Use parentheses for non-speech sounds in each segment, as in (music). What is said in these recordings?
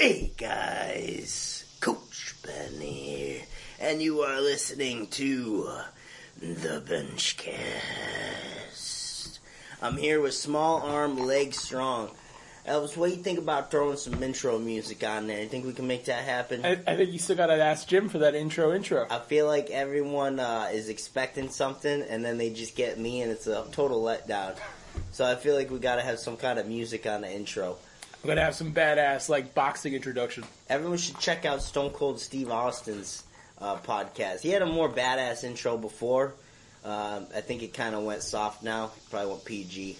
Hey guys, Coach Ben here, and you are listening to the Benchcast. I'm here with Small Arm Leg Strong. Elvis, what do you think about throwing some intro music on there? You think we can make that happen? I, I think you still gotta ask Jim for that intro intro. I feel like everyone uh, is expecting something, and then they just get me, and it's a total letdown. So I feel like we gotta have some kind of music on the intro. I'm gonna have some badass like boxing introduction. Everyone should check out Stone Cold Steve Austin's uh, podcast. He had a more badass intro before. Uh, I think it kind of went soft now. Probably went PG,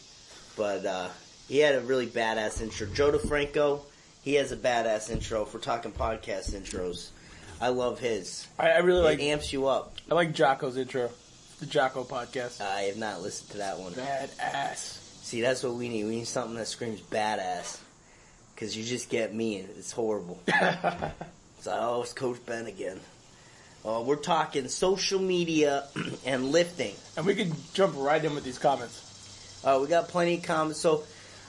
but uh, he had a really badass intro. Joe DeFranco, he has a badass intro. If we're talking podcast intros, I love his. I, I really It like amps you up. I like Jocko's intro, the Jocko podcast. I have not listened to that one. Badass. See, that's what we need. We need something that screams badass. Because you just get me, and it's horrible. (laughs) It's like, oh, it's Coach Ben again. Uh, we're talking social media (clears throat) and lifting. And we can jump right in with these comments. Uh, we got plenty of comments. So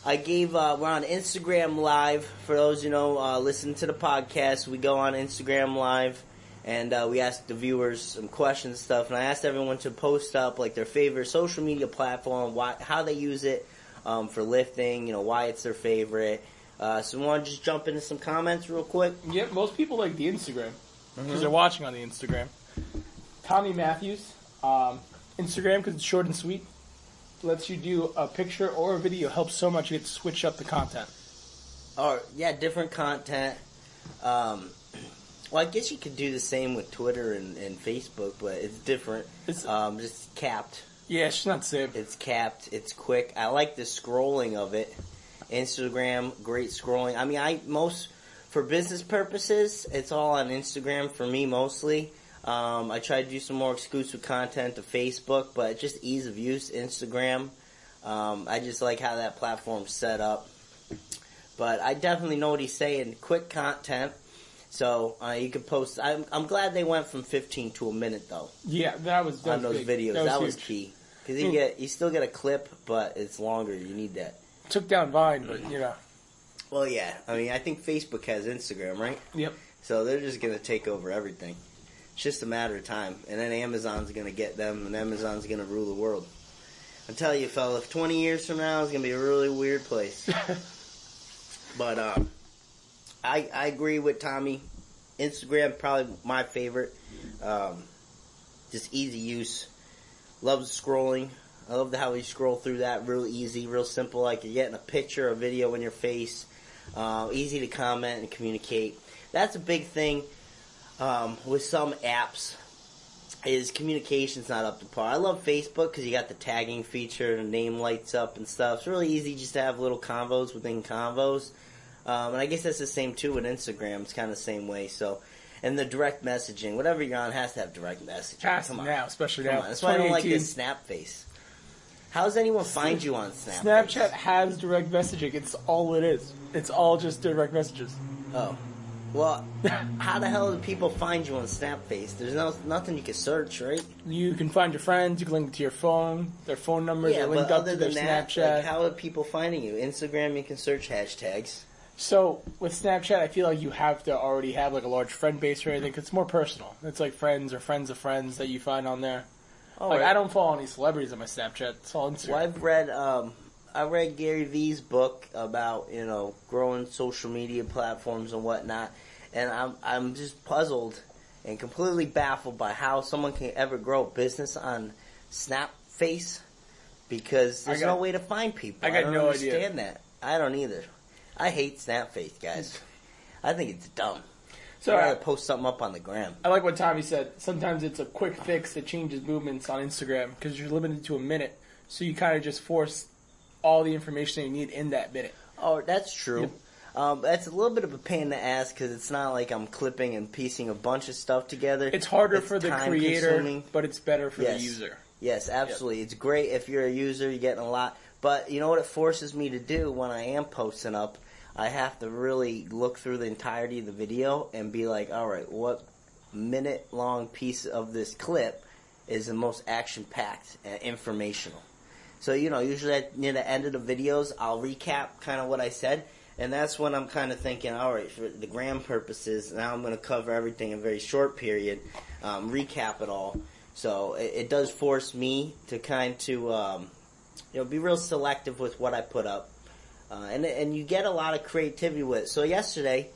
I gave, uh, we're on Instagram Live. For those, you know, uh, listen to the podcast, we go on Instagram Live and uh, we ask the viewers some questions and stuff. And I asked everyone to post up like their favorite social media platform, why, how they use it um, for lifting, you know, why it's their favorite. Uh, so we want to just jump into some comments real quick. Yeah, most people like the Instagram because Mm-hmm. they're watching on the Instagram. Tommy Matthews, um, Instagram because it's short and sweet. Lets you do a picture or a video. Helps so much. You get to switch up the content. Or yeah, different content. Um, well, I guess you could do the same with Twitter and, and Facebook, but it's different. It's Um, just capped. yeah, it's not the same. It's capped. It's quick. I like the scrolling of it. Instagram, great scrolling. I mean, I most for business purposes, it's all on Instagram for me mostly. Um, I try to do some more exclusive content to Facebook, but just ease of use, Instagram. Um, I just like how that platform's set up. But I definitely know what he's saying. Quick content. So uh, you can post. I'm, I'm glad they went from 15 to a minute though Yeah, that was that on was those big. videos. That, was, huge. key because you get you still get a clip, but it's longer. You need that. Took down Vine, but you know. Well, yeah. I mean, I think Facebook has Instagram, right? Yep. So they're just gonna take over everything. It's just a matter of time, and then Amazon's gonna get them, and Amazon's gonna rule the world. I tell you, fella, if 20 years from now, it's gonna be a really weird place. (laughs) But um, I I agree with Tommy. Instagram probably my favorite. Um, just easy use. Love scrolling. I love how you scroll through that real easy, real simple. Like you're getting a picture, a video in your face. Uh, easy to comment and communicate. That's a big thing um, with some apps. Is communication's not up to par. I love Facebook because you got the tagging feature and name lights up and stuff. It's really easy just to have little convos within convos. Um, and I guess that's the same too with Instagram. It's kind of the same way. So, and the direct messaging, whatever you're on, has to have direct messaging. Has Come on, now, especially come now. on. That's why I don't like this Snap face. How does anyone find you on Snapchat? Snapchat has direct messaging. It's all it is. It's all just direct messages. Oh, well, (laughs) how the hell do people find you on Snapface? There's no nothing you can search, right? You can find your friends. You can link to your phone. Their phone numbers yeah, are but linked up other to their than that, Snapchat. like, how are people finding you? Instagram, you can search hashtags. So with Snapchat, I feel like you have to already have like a large friend base or anything. 'cause it's more personal. It's like friends or friends of friends that you find on there. Oh, like. I don't follow any celebrities on my Snapchat. It's all Instagram. Well, I've read um, I read Gary Vee's book about you know growing social media platforms and whatnot, and I'm I'm just puzzled and completely baffled by how someone can ever grow a business on Snapface because I there's got- no way to find people. I got don't no understand idea. that. I don't either. I hate Snapface, guys. (laughs) I think it's dumb. So I, rather post something up on the gram. I like what Tommy said. Sometimes it's a quick fix that changes movements on Instagram because you're limited to a minute. So you kind of just force all the information you need in that minute. Oh, that's true. Yep. Um, that's a little bit of a pain in the ass because it's not like I'm clipping and piecing a bunch of stuff together. It's harder It's for the creator, time-consuming. but it's better for Yes. the user. Yes, absolutely. It's great if you're a user, you're getting a lot. But you know what it forces me to do when I am posting up? I have to really look through the entirety of the video and be like, all right, what minute long piece of this clip is the most action packed and informational? So, you know, usually at, near the end of the videos, I'll recap kind of what I said. And that's when I'm kind of thinking, all right, for the gram purposes, now I'm going to cover everything in a very short period, um, recap it all. So it, it does force me to kind to, um, you know, be real selective with what I put up. Uh, and, and you get a lot of creativity with it. So yesterday,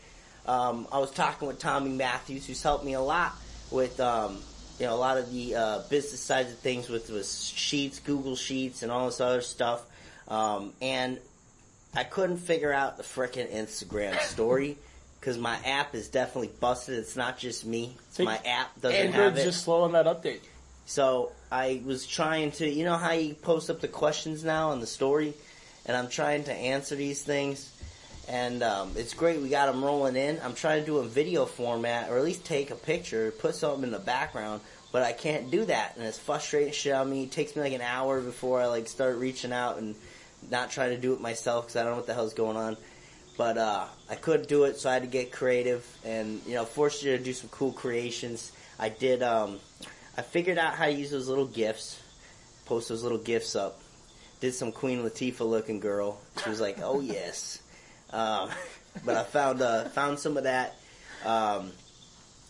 um, I was talking with Tommy Matthews, who's helped me a lot with, um, you know, a lot of the uh, business sides of things with, with Sheets, Google Sheets, and all this other stuff. Um, and I couldn't figure out the frickin' Instagram story because my app is definitely busted. It's not just me. See, my app doesn't Android's have it. just slow on that update. So I was trying to, you know how you post up the questions now on the story, and I'm trying to answer these things, and um, it's great. We got them rolling in. I'm trying to do a video format, or at least take a picture, put something in the background, but I can't do that, and it's frustrating shit on me. It takes me like an hour before I like start reaching out and not trying to do it myself because I don't know what the hell's going on. But uh, I couldn't do it, so I had to get creative, and you know, forced you to do some cool creations. I did. Um, I figured out how to use those little gifs, post those little gifs up. Did some Queen Latifah looking girl. She was like, "Oh yes," um, but I found uh, found some of that, um,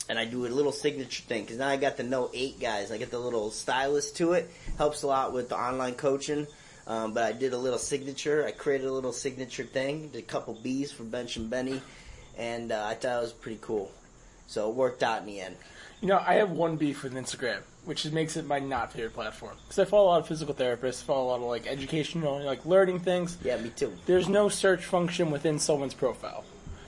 and I do a little signature thing because now I got the Note Eight guys. I get the little stylus to it. Helps a lot with the online coaching. Um, but I did a little signature. I created a little signature thing. Did a couple B's for Bench and Benny, and uh, I thought it was pretty cool. So it worked out in the end. You know, I have one beef with Instagram, which makes it my not favorite platform. Because I follow a lot of physical therapists, follow a lot of like educational, like learning things. Yeah, me too. There's no search function within someone's profile.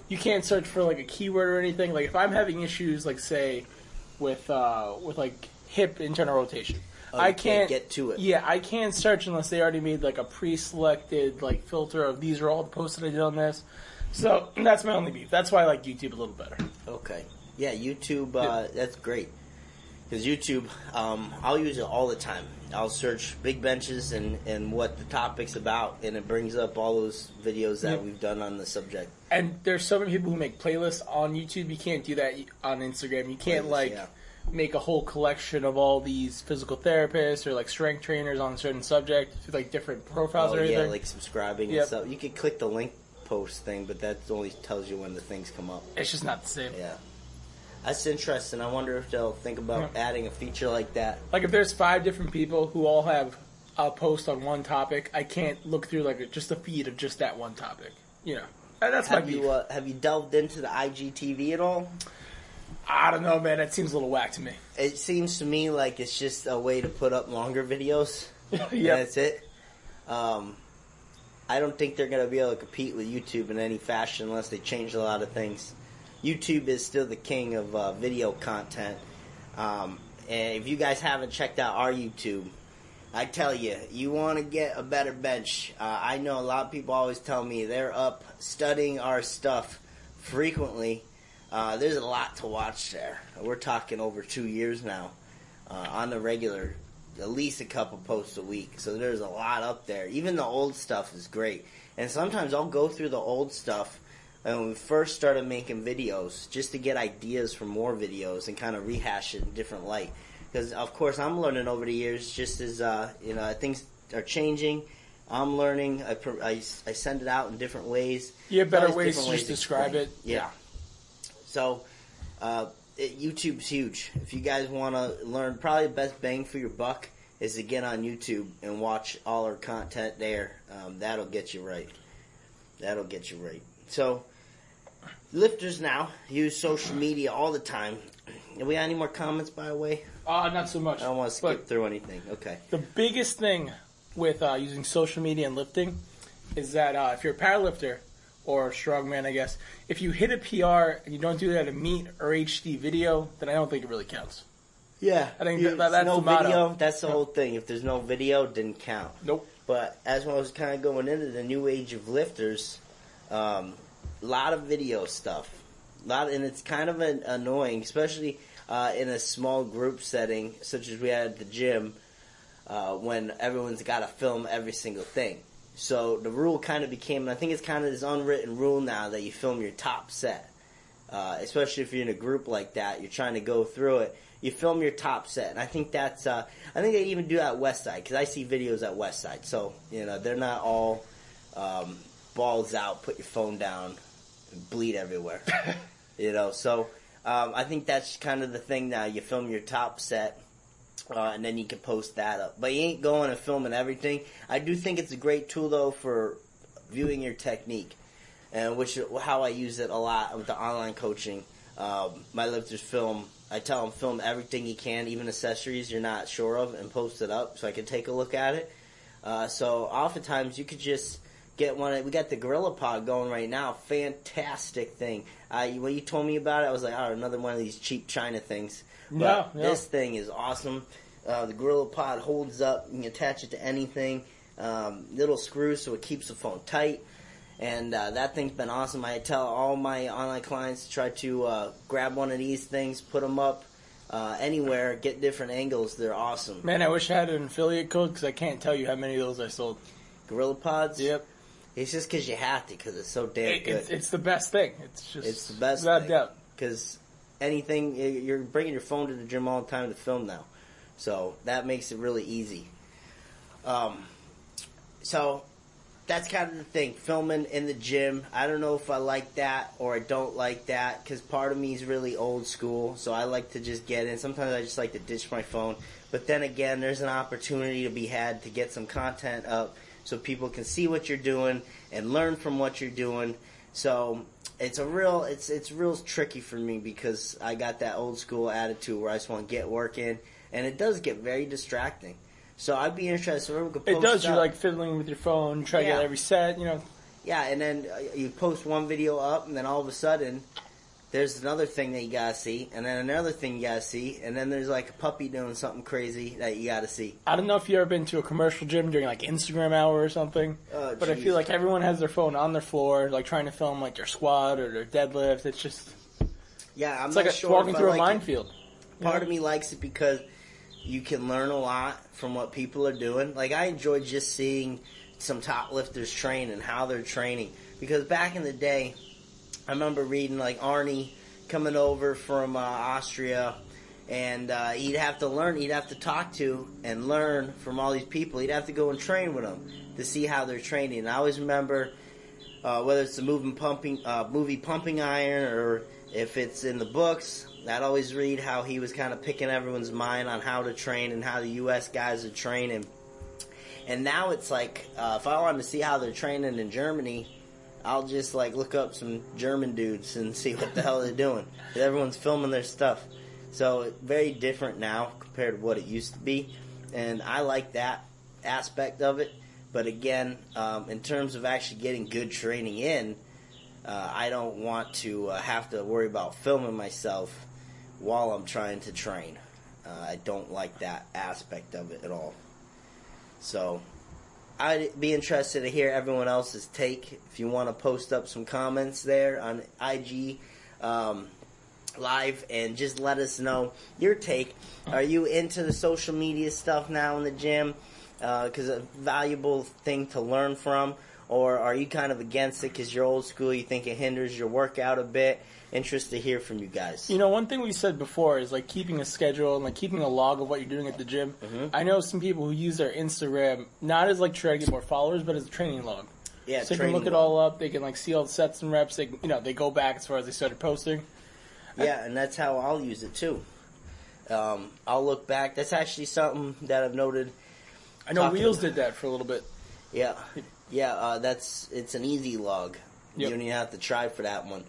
You can't search for like a keyword or anything. Like if I'm having issues, like say, with uh, with like hip internal rotation, Oh, I you can't, get to it. Yeah, I can't search unless they already made like a pre-selected like filter of these are all the posts that I did on this. So (clears throat) that's my only beef. That's why I like YouTube a little better. Okay. Yeah, YouTube. Uh, That's great. Because YouTube, um, I'll use it all the time. I'll search big benches and, and what the topic's about, and it brings up all those videos that Yeah. we've done on the subject. And there's so many people who make playlists on YouTube. You can't do that on Instagram. You can't like yeah. make a whole collection of all these physical therapists or like strength trainers on a certain subject with like different profiles Oh or anything. yeah, like subscribing Yep. and stuff. You could click the link post thing, but that only tells you when the things come up. it's just not the same. Yeah. That's interesting. I wonder if they'll think about Yeah. adding a feature like that. Like if there's five different people who all have a post on one topic, I can't look through like just a feed of just that one topic. You know, And that's my Have beef. you uh, have you delved into the IGTV at all? I don't know, man. That seems a little whack to me. It seems to me like it's just a way to put up longer videos. (laughs) yeah. Yeah, that's it. Um, I don't think they're going to be able to compete with YouTube in any fashion unless they change a lot of things. YouTube is still the king of uh, video content. Um, and if you guys haven't checked out our YouTube, I tell you, you want to get a better bench. Uh, I know a lot of people always tell me they're up studying our stuff frequently. Uh, there's a lot to watch there. We're talking over two years now uh, on the regular, at least a couple posts a week. So there's a lot up there. Even the old stuff is great. And sometimes I'll go through the old stuff when we first started making videos just to get ideas for more videos and kind of rehash it in different light. Because of course I'm learning over the years, just as uh, you know things are changing. I'm learning. I, I, I send it out in different ways. You have better ways to just describe explain. it. Yeah. So, uh, it, YouTube's huge. If you guys want to learn, probably the best bang for your buck is to get on YouTube and watch all our content there. Um, that'll get you right. That'll get you right. So, lifters now use social media all the time. Do we got any more comments, by the way? Uh, not so much. I don't want to skip But through anything. Okay. the biggest thing with uh, using social media and lifting is that uh, if you're a powerlifter or a strongman, I guess, if you hit a PR and you don't do that at a meet or HD video, then I don't think it really counts. Yeah, I think you- that- that's no video. That's the whole thing. If there's no video, it didn't count. Nope. But as I was kind of going into the new age of lifters, um, lot of video stuff, lot, and it's kind of an, annoying, especially uh, in a small group setting such as we had at the gym, uh, when everyone's got to film every single thing. So the rule kind of became, and I think it's kind of this unwritten rule now that you film your top set, uh, especially if you're in a group like that, you're trying to go through it. You film your top set, and I think that's. Uh, I think they even do that at Westside because I see videos at Westside, So you know they're not all um, balls out, put your phone down, bleed everywhere. (laughs) you know, so um, I think that's kind of the thing now. You film your top set. Uh, and then you can post that up. But you ain't going and filming everything. I do think it's a great tool though for viewing your technique, and which how I use it a lot with the online coaching. Um, my lifters film. I tell them film everything you can, even accessories you're not sure of, and post it up so I can take a look at it. Uh, so oftentimes you could just get one. We got the GorillaPod going right now. Fantastic thing. Uh, when you told me about it, I was like, oh, another one of these cheap China things. But No, no. this thing is awesome. Uh, the GorillaPod holds up. You can attach it to anything. Um, little screws so it keeps the phone tight. And uh, that thing's been awesome. I tell all my online clients to try to uh, grab one of these things, put them up uh, anywhere, get different angles. They're awesome. Man, I wish I had an affiliate code because I can't tell you how many of those I sold. GorillaPods. Yep, It's just because you have to, because it's so damn it, good. it's, it's the best thing. It's just It's the best without thing. doubt. because anything you're bringing your phone to the gym all the time to film now, so that makes it really easy. Um, so that's kind of the thing. Filming in the gym, I don't know if I like that or I don't like that because part of me is really old school. So I like to just get in. Sometimes I just like to ditch my phone, but then again, there's an opportunity to be had to get some content up so people can see what you're doing and learn from what you're doing. So it's a real it's it's real tricky for me because I got that old school attitude where I just want to get work in, and it does get very distracting. So I'd be interested. Could It does. You're up- like fiddling with your phone, try to get every set. You know, yeah, and then uh, you post one video up, and then all of a sudden, there's another thing that you gotta see, and then another thing you gotta see, and then there's like a puppy doing something crazy that you gotta see. I don't know if you ever been to a commercial gym during like Instagram hour or something, Oh, but I feel like everyone has their phone on their floor, like trying to film like their squat or their deadlift. It's just Yeah, I'm it's not like a, sure walking through like a it. minefield. Part of me likes it because you can learn a lot from what people are doing. Like I enjoy just seeing some top lifters train and how they're training. Because back in the day, I remember reading like Arnie coming over from uh, Austria, and uh, he'd have to learn. He'd have to talk to and learn from all these people. He'd have to go and train with them to see how they're training. And I always remember uh, whether it's the moving pumping uh, movie Pumping Iron or if it's in the books. I'd always read how he was kind of picking everyone's mind on how to train and how the U.S. guys are training. And now it's like, uh, if I want to see how they're training in Germany, I'll just like look up some German dudes and see what the hell they're doing. Everyone's filming their stuff, so very different now compared to what it used to be, and I like that aspect of it. But again, um, in terms of actually getting good training in, uh, I don't want to uh, have to worry about filming myself while I'm trying to train. Uh, I don't like that aspect of it at all. So I'd be interested to hear everyone else's take. If you want to post up some comments there on IG um, live and just let us know your take. Are you into the social media stuff now in the gym? Because a valuable thing to learn from, or are you kind of against it because you're old school? You think it hinders your workout a bit? Interested to hear from you guys. You know, one thing we said before is like keeping a schedule and like keeping a log of what you're doing at the gym. Mhm. I know some people who use their Instagram not as like trying to get more followers, but as a training log. yeah, so they can look it all up. They can like see all the sets and reps. They you know they go back as far as they started posting. Yeah, and that's how I'll use it too. Um, I'll look back. That's actually something that I've noted. I know Wheels did that for a little bit. Yeah, yeah. Uh, that's it's an easy log. You Yep. don't even have to try for that one.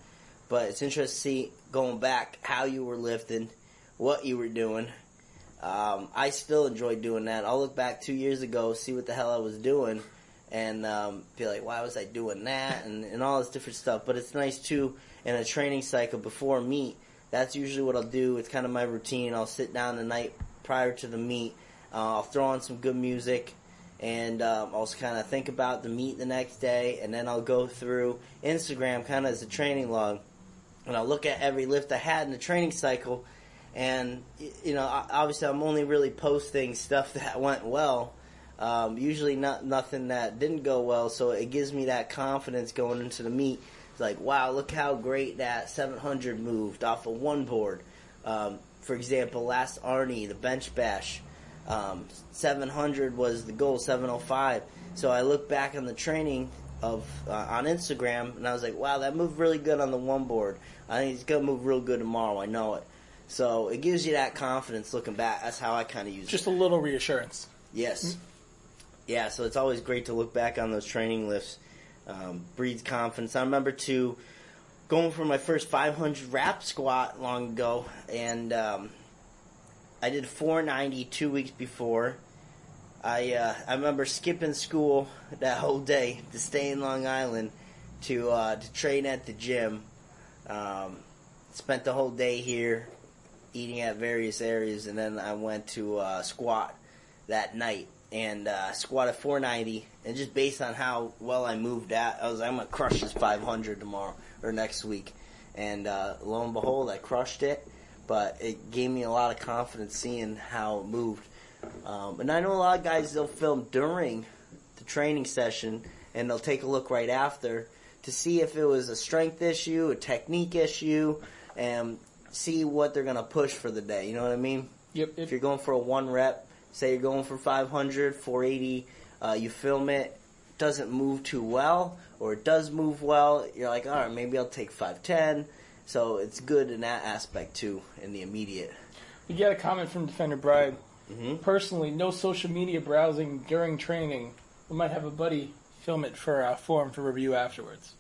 But it's interesting to see going back how you were lifting, what you were doing. Um, I still enjoy doing that. I'll look back two years ago, see what the hell I was doing, and um, be like, why was I doing that, and, and all this different stuff. But it's nice too in a training cycle before meet. That's usually what I'll do. It's kind of my routine. I'll sit down the night prior to the meet. Uh, I'll throw on some good music, and um, I'll kind of think about the meet the next day, and then I'll go through Instagram kind of as a training log, and I'll look at every lift I had in the training cycle, and you know, obviously I'm only really posting stuff (laughs) that went well. Um, usually not nothing that didn't go well, so it gives me that confidence going into the meet. It's like, wow, look how great that 700 moved off of one board. Um, for example, last Arnie, the bench bash, um, 700 was the goal, 705. So I look back on the training of uh, on Instagram, and I was like, wow, that moved really good on the one board. I think it's gonna move real good tomorrow. I know it. So it gives you that confidence looking back. That's how I kind of use Just it. Just a little reassurance. Yes. Yeah, so it's always great to look back on those training lifts. Um, breeds confidence. I remember too going for my first 500 rap squat long ago, and um, I did 490 two weeks before. I uh, I remember skipping school that whole day to stay in Long Island to uh, to train at the gym. Um, spent the whole day here, eating at various areas, and then I went to uh, squat that night and uh, squatted 490. And just based on how well I moved at, I was like, I'm gonna crush this 500 tomorrow or next week. And uh, lo and behold, I crushed it. But it gave me a lot of confidence seeing how it moved. Um, and I know a lot of guys they'll film during the training session and they'll take a look right after to see if it was a strength issue, a technique issue, and see what they're gonna push for the day. You know what I mean? Yep. If you're going for a one rep, say you're going for 500, 480, uh, you film it, doesn't move too well, or it does move well, you're like, all right, maybe I'll take 510. So it's good in that aspect too, in the immediate. We got a comment from Defender Bride. hmm Personally, no social media browsing during training. We might have a buddy film it for a form for review afterwards.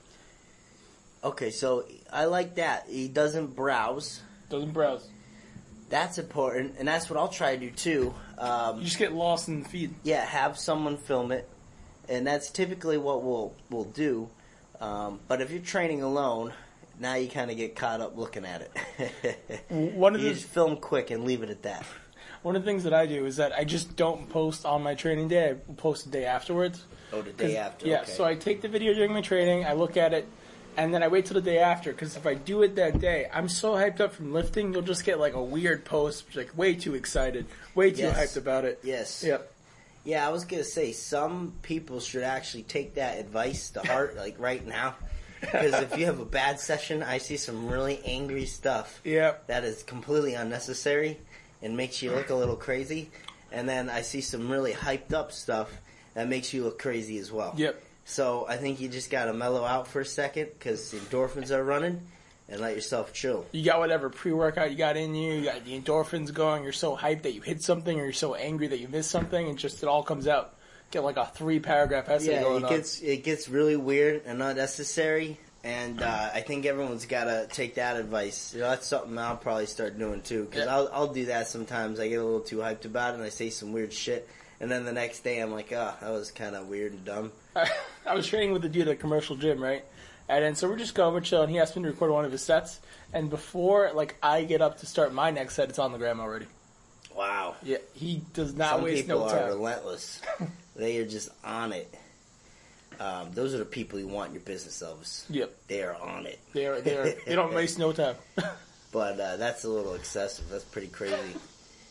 Okay, so I like that. He doesn't browse. Doesn't browse. That's important, and that's what I'll try to do too. Um, You just get lost in the feed. yeah, have someone film it, and that's typically what we'll we'll do. Um, but if you're training alone, now you kind of get caught up looking at it. One of (laughs) you the just film quick and leave it at that. one of the things that I do is that I just don't post on my training day. I post the day afterwards. Oh, the day after. Yeah, okay. so I take the video during my training, I look at it, and then I wait till the day after. Because if I do it that day, I'm so hyped up from lifting, you'll just get like a weird post, like way too excited, way too Yes. hyped about it. yes. Yep. Yeah, I was gonna say some people should actually take that advice to heart, (laughs) like right now, because if you have a bad session, I see some really angry stuff. Yep. that is completely unnecessary and makes you look a little crazy. And then I see some really hyped up stuff that makes you look crazy as well. Yep. So I think you just gotta mellow out for a second because the endorphins are running and let yourself chill. You got whatever pre-workout you got in you, you got the endorphins going, you're so hyped that you hit something, or you're so angry that you missed something, and just it all comes out. Get like a three paragraph essay Yeah, going it on. gets it gets really weird and unnecessary. And uh, I think everyone's gotta take that advice. You know, that's something I'll probably start doing too. Because Yeah. I'll I'll do that sometimes. I get a little too hyped about it and I say some weird shit. And then the next day I'm like, oh, that was kind of weird and dumb. (laughs) I was training with the dude at a commercial gym, right? And then so we're just going, we're chilling. He asked me to record one of his sets, and before like I get up to start my next set, it's on the gram already. Wow. Yeah, he does not Some waste people no are relentless. (laughs) they are just on it. Um, those are the people you want in your business, Elvis. Yep, They are on it. they are. They are. They don't (laughs) waste no time. But uh, that's a little excessive. That's pretty crazy.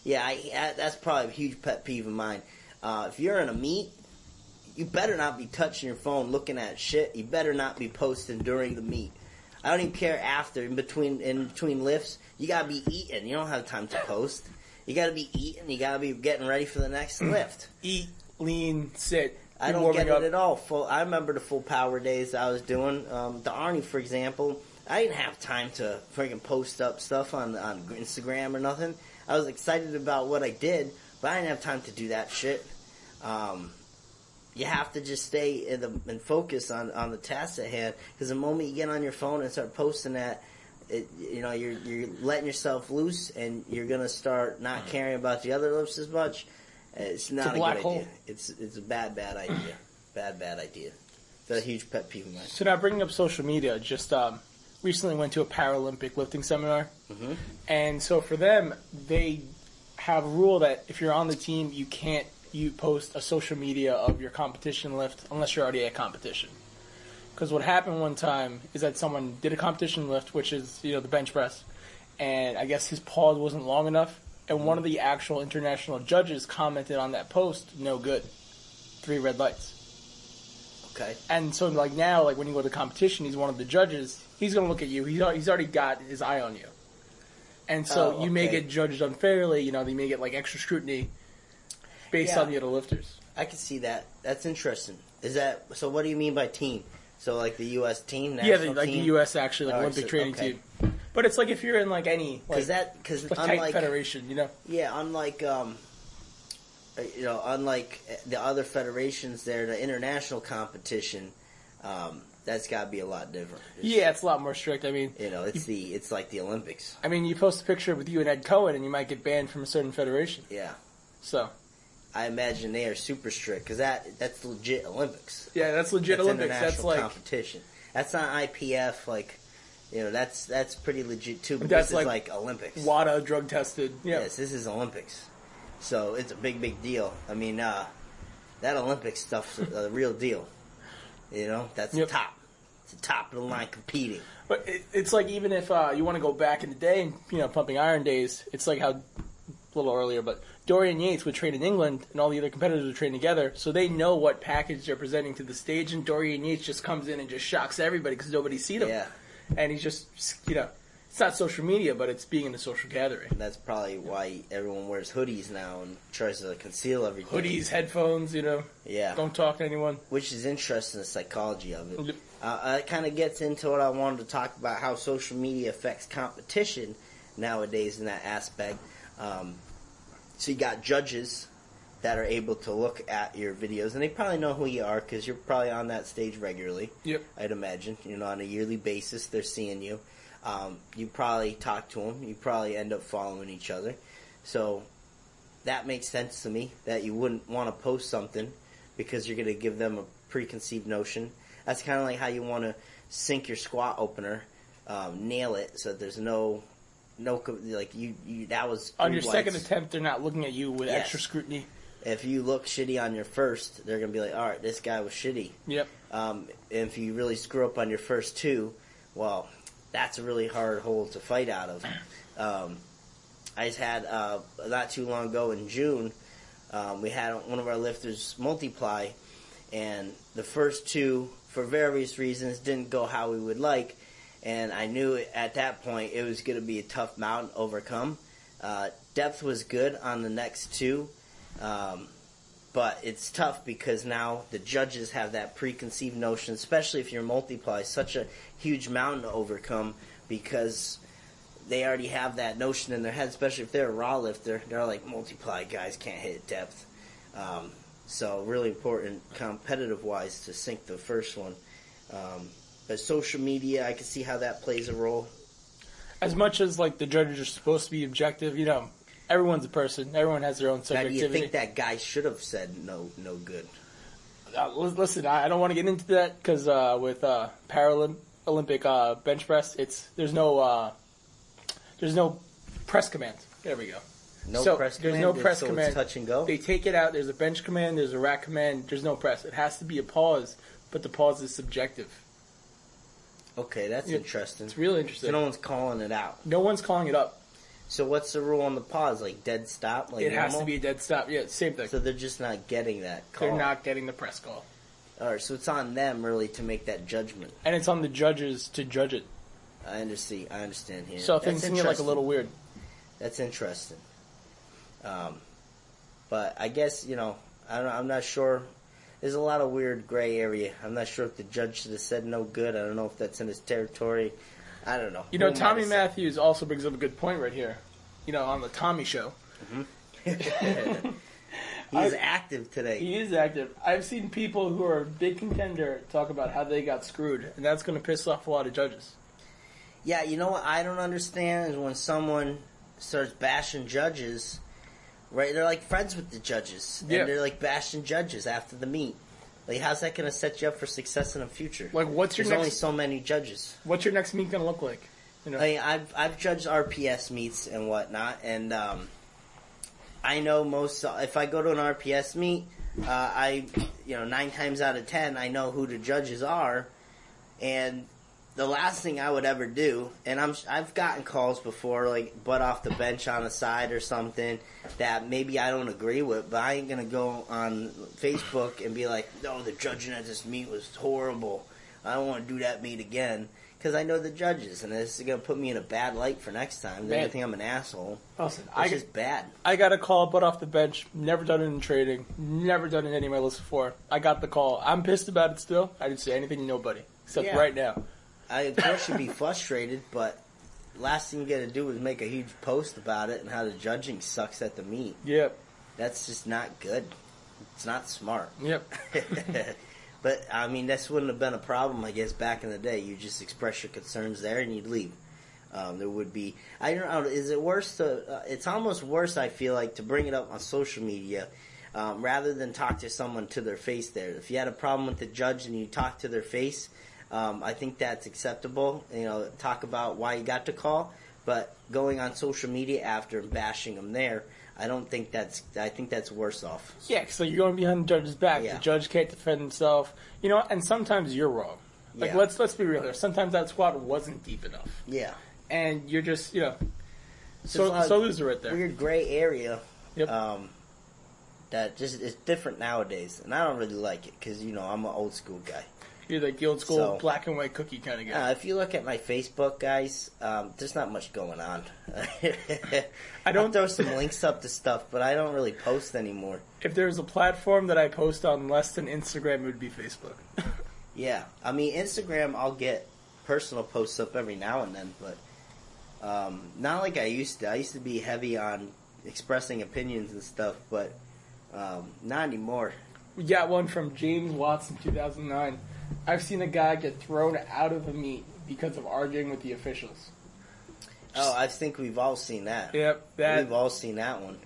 yeah, I, I, that's probably a huge pet peeve of mine. Uh, if you're in a meet, you better not be touching your phone, looking at shit. You better not be posting during the meet. I don't even care after, in between, in between lifts. You gotta be eating. You don't have time to post. You gotta be eating. You gotta be getting ready for the next lift. Eat, lean, sit. I don't get up. it at all. Full. I remember the full power days I was doing. Um, the Arnie, for example, I didn't have time to freaking post up stuff on on Instagram or nothing. I was excited about what I did, but I didn't have time to do that shit. Um, you have to just stay in the and focus on on the task at hand because the moment you get on your phone and start posting that. It, you know, you're you're letting yourself loose, and you're gonna start not caring about the other lifts as much. It's not a, black good hole. idea. It's it's a bad bad idea. bad bad idea. It's a huge pet peeve of mine. So now bringing up social media, just um, recently went to a Paralympic lifting seminar, Mhm. and so for them, they have a rule that if you're on the team, you can't you post a social media of your competition lift unless you're already at competition. Because what happened one time is that someone did a competition lift, which is you know the bench press, and I guess his pause wasn't long enough, and one of the actual international judges commented on that post, no good, three red lights. Okay. And so, like now, like when you go to competition, he's one of the judges. He's going to look at you. He's he's already got his eye on you, and so Oh, you may okay. get judged unfairly. You know, they may get like extra scrutiny based Yeah. on the other lifters. I can see that. That's interesting. Is that so? What do you mean by team? So like the U.S. team, yeah, the, like team? the U.S. actually like Alright, Olympic so- training okay. team. But it's like if you're in like any like, Because that because like unlike federation, you know. yeah, unlike um, uh, you know, unlike uh, the other federations, there the international competition, um, that's got to be a lot different. It's- Yeah, it's a lot more strict. I mean, you know, it's the it's like the Olympics. I mean, you post a picture with you and Ed Coan, and you might get banned from a certain federation. Yeah, So I imagine they are super strict because that that's legit Olympics. yeah, that's legit That's Olympics. That's like competition. That's not IPF. Like, you know, that's that's pretty legit too. But That's this is like like Olympics. WADA drug tested. Yeah, Yes, this is Olympics. So it's a big, big deal. I mean, uh, that Olympic stuff's a, a real deal. You know, that's Yep. the top. It's the top of the line competing. but it, it's like even if uh, you want to go back in the day and you know pumping iron days, it's like how a little earlier, but Dorian Yates would train in England, and all the other competitors would train together, so they know what package they're presenting to the stage, and Dorian Yates just comes in and just shocks everybody because nobody's seen him, Yeah, and he's just you know. It's not social media, but it's being in a social gathering. and that's probably why everyone wears hoodies now and tries to conceal everything. Hoodies, headphones, you know, Yeah, don't talk to anyone. which is interesting, the psychology of it. Yep. Uh, it kind of gets into what I wanted to talk about how social media affects competition nowadays in that aspect. Um, so you got judges that are able to look at your videos, and they probably know who you are because you're probably on that stage regularly. Yep. I'd imagine. You know, on a yearly basis, they're seeing you. Um, you probably talk to them. You probably end up following each other. So that makes sense to me that you wouldn't want to post something because you're going to give them a preconceived notion. That's kind of like how you want to sink your squat opener, um, nail it so that there's no, no like you, you that was On your food second attempt, they're not looking at you with Yes. extra scrutiny. If you look shitty on your first, they're going to be like, all right, this guy was shitty. Yep. Um, if you really screw up on your first two, well, that's a really hard hole to fight out of. Um, I just had uh, not too long ago in June, um, we had one of our lifters multiply, and the first two, for various reasons, didn't go how we would like, and I knew at that point it was going to be a tough mountain to overcome. Uh, depth was good on the next two. Um, but it's tough because now the judges have that preconceived notion, especially if you're multiply, such a huge mountain to overcome because they already have that notion in their head, especially if they're a raw lifter. They're like, multiply guys can't hit depth. Um, so, really important competitive wise to sink the first one. Um, but social media, I can see how that plays a role. As much as like the judges are supposed to be objective, you know, everyone's a person. Everyone has their own Now, do you think that guy should have said no, no good? Uh, listen, I don't want to get into that because uh, with uh, Paralympic uh, bench press, it's there's no uh, there's no press command. There we go. No So, press there's command, no press so command. touch and go. They take it out. There's a bench command. There's a rack command. There's no press. It has to be a pause, but the pause is subjective. Okay, that's Yeah. interesting. It's really So interesting. no one's calling it out. No one's calling it up. So what's the rule on the pause? Like dead stop? Like it has normal? to be a dead stop. Yeah, same thing. So they're just not getting that call. They're not getting the press call, All right, so it's on them really to make that judgment. and it's on the judges to judge it. I understand. I understand here. So things can get like a little weird. That's interesting. Um, but I guess you know I don't, I'm not sure. There's a lot of weird gray area. I'm not sure if the judge should have said no good. I don't know if that's in his territory. I don't know. You know, Who Tommy? Matthews also brings up a good point right here. You know, on the Tommy show. Mm-hmm. (laughs) He's active today. He is active. I've seen people who are a big contender talk about how they got screwed, and that's going to piss off a lot of judges. Yeah, you know what I don't understand is when someone starts bashing judges, right? They're like friends with the judges, Yeah. and they're like bashing judges after the meet. Like, how's that going to set you up for success in the future? Like, what's your There's only so many judges. What's your next meet going to look like? You know, I mean, I've I've judged RPS meets and whatnot, and um, I know most. If I go to an RPS meet, uh, I you know nine times out of ten I know who the judges are, and the last thing I would ever do, and I'm I've gotten calls before like butt off the bench on a side or something that maybe I don't agree with, but I ain't gonna go on Facebook and be like, no, the judging at this meet was horrible. I don't want to do that meet again because I know the judges, and this is gonna put me in a bad light for next time. They're gonna think I'm an asshole. Listen, It's I, just bad. I got a call, butt off the bench. Never done it in trading. Never done it in any of my lists before. I got the call. I'm pissed about it still. I didn't say anything to nobody except Yeah. right now. I of course should be frustrated, but last thing you got to do is make a huge post about it and how the judging sucks at the meet. Yep. That's just not good. It's not smart. Yep. (laughs) (laughs) but I mean, this wouldn't have been a problem, I guess, back in the day. You just express your concerns there and you'd leave. Um, there would be. I don't know. Is it worse to? Uh, it's almost worse. I feel like to bring it up on social media. Um, rather than talk to someone to their face there. If you had a problem with the judge and you talk to their face, um, I think that's acceptable. You know, talk about why you got the call, but going on social media after and bashing them there, I don't think that's. I think that's worse off. Yeah, so you're going behind the judge's back. Yeah. The judge can't defend himself. You know, and sometimes you're wrong. Like Yeah. let's let's be real here. Sometimes that squat wasn't deep enough, Yeah. and you're just you know so so loser right there. Weird gray area. Yep. Um, that just it's different nowadays, and I don't really like it because you know I'm an old school guy. You're like the old school So- black and white cookie kind of guy. Uh, if you look at my Facebook, guys, um, there's not much going on. (laughs) I don't- don't throw some links up to stuff, but I don't really post anymore. if there's a platform that I post on less than Instagram, it would be Facebook. (laughs) Yeah, I mean Instagram, I'll get personal posts up every now and then, but um, not like I used to. I used to be heavy on expressing opinions and stuff, but um, not anymore. we got one from James Watson, 2009. I've seen a guy get thrown out of a meet because of arguing with the officials. Oh, I think we've all seen that. Yep, that We've all seen that one.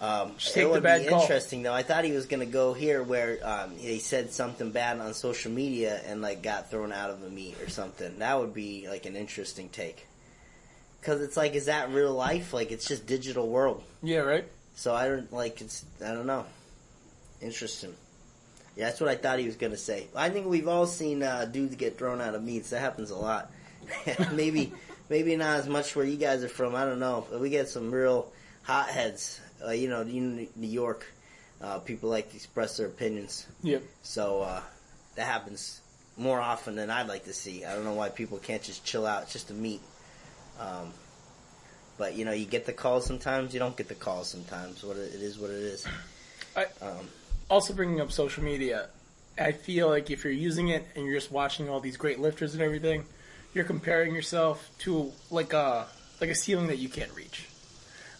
Um, it would bad be call. interesting though. I thought he was going to go here where um, he said something bad on social media and like got thrown out of a meet or something. That would be like an interesting take. Because it's like, is that real life? Like it's just digital world. yeah, right. So I don't like it's. I don't know. Interesting. Yeah, that's what I thought he was going to say. I think we've all seen uh, dudes get thrown out of meets. That happens a lot. (laughs) maybe, maybe not as much where you guys are from. I don't know. But we get some real hotheads. Uh, you know, New York, uh, people like to express their opinions. Yep. So uh, that happens more often than I'd like to see. I don't know why people can't just chill out. It's just a meet. Um, but you know, you get the calls sometimes. You don't get the calls sometimes. What it it is, what it is. I- um, also bringing up social media, I feel like if you're using it and you're just watching all these great lifters and everything, you're comparing yourself to like a like a ceiling that you can't reach.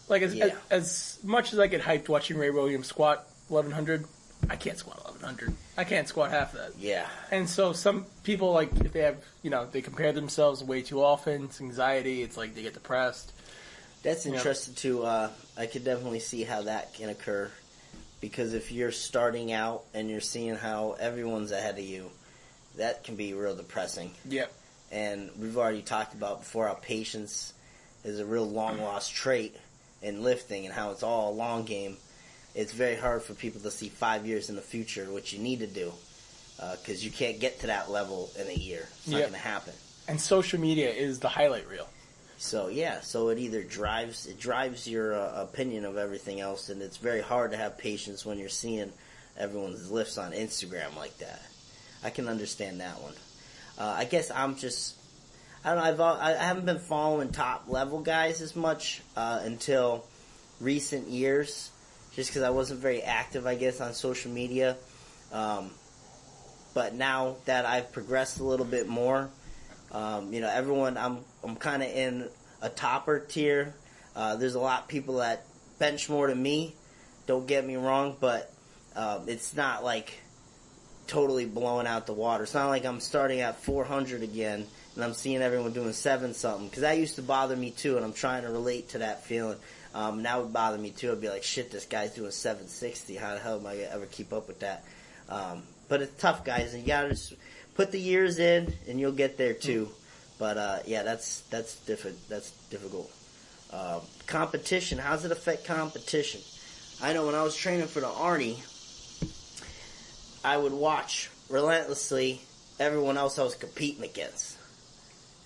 Like as Yeah. as, as much as I get hyped watching Ray Williams squat 1100, I can't squat 1100. I can't squat half that. yeah, And so some people like if they have you know they compare themselves way too often, it's anxiety. It's like they get depressed. that's interesting too. Uh, I could definitely see how that can occur because if you're starting out and you're seeing how everyone's ahead of you, that can be real depressing. Yep. And we've already talked about before how patience is a real long lost trait in lifting and how it's all a long game. It's very hard for people to see five years in the future, which you need to do, uh, because you can't get to that level in a year. It's not Yep. going to happen. And social media is the highlight reel. So yeah, so it either drives it drives your uh, opinion of everything else, and it's very hard to have patience when you're seeing everyone's lifts on Instagram like that. I can understand that one. Uh, I guess I'm just I don't know. I've I haven't been following top level guys as much uh, until recent years, just because I wasn't very active, I guess, on social media. Um, but now that I've progressed a little bit more, um, you know, everyone, I'm I'm kind of in a topper tier. Uh, there's a lot of people that bench more than me. Don't get me wrong, but um, it's not like totally blowing out the water. It's not like I'm starting at 400 again and I'm seeing everyone doing seven something because that used to bother me too, and I'm trying to relate to that feeling. Um, now it would bother me too. I'd be like, shit, this guy's doing 760. How the hell am I gonna ever keep up with that? Um, but it's tough, guys, and you gotta just put the years in, and you'll get there too. But uh, yeah, that's that's diffi- That's difficult. Uh, competition. How does it affect competition? I know when I was training for the Arnie, I would watch relentlessly everyone else I was competing against.